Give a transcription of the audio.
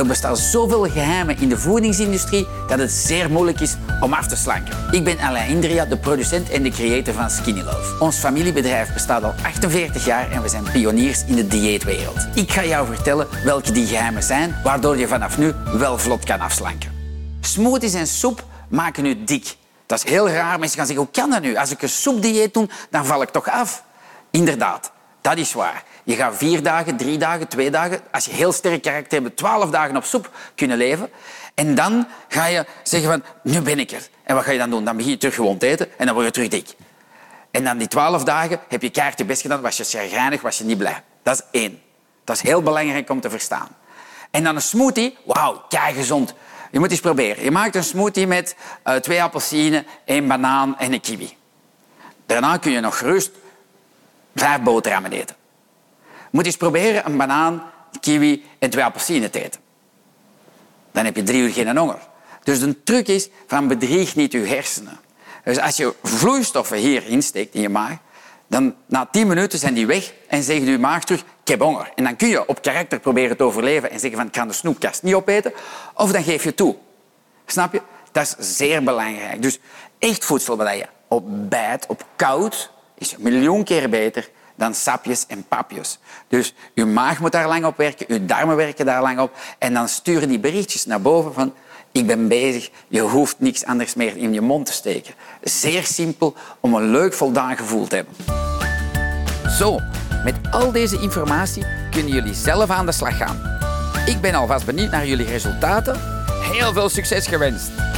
Er bestaan zoveel geheimen in de voedingsindustrie dat het zeer moeilijk is om af te slanken. Ik ben Alain Indria, de producent en de creator van Skinny Love. Ons familiebedrijf bestaat al 48 jaar en we zijn pioniers in de dieetwereld. Ik ga jou vertellen welke die geheimen zijn, waardoor je vanaf nu wel vlot kan afslanken. Smoothies en soep maken u dik. Dat is heel raar. Mensen gaan zeggen, hoe kan dat nu? Als ik een soepdieet doe, dan val ik toch af? Inderdaad, dat is waar. Je gaat vier dagen, drie dagen, twee dagen, als je heel sterk karakter hebt, twaalf dagen op soep kunnen leven. En dan ga je zeggen van, nu ben ik er. En wat ga je dan doen? Dan begin je terug gewoon te eten en dan word je terug dik. En dan die twaalf dagen heb je kaart je best gedaan, was je chagrijnig, was je niet blij. Dat is één. Dat is heel belangrijk om te verstaan. En dan een smoothie, wauw, gezond. Je moet eens proberen. Je maakt een smoothie met uh, twee appelsinen, één banaan en een kiwi. Daarna kun je nog gerust vijf boterhammen eten. Moet eens proberen een banaan, kiwi en twee appelsinen te eten. Dan heb je drie uur geen honger. Dus de truc is van bedrieg niet je hersenen. Dus als je vloeistoffen hier insteekt in je maag, dan na tien minuten zijn die weg en zegt je maag terug, ik heb honger. En dan kun je op karakter proberen te overleven en zeggen van, ik ga de snoepkast niet opeten. Of dan geef je toe. Snap je? Dat is zeer belangrijk. Dus echt voedsel op bijt, op koud, is een miljoen keer beter dan sapjes en papjes. Dus je maag moet daar lang op werken, je darmen werken daar lang op. En dan sturen die berichtjes naar boven van ik ben bezig, je hoeft niks anders meer in je mond te steken. Zeer simpel om een leuk voldaan gevoel te hebben. Zo, met al deze informatie kunnen jullie zelf aan de slag gaan. Ik ben alvast benieuwd naar jullie resultaten. Heel veel succes gewenst!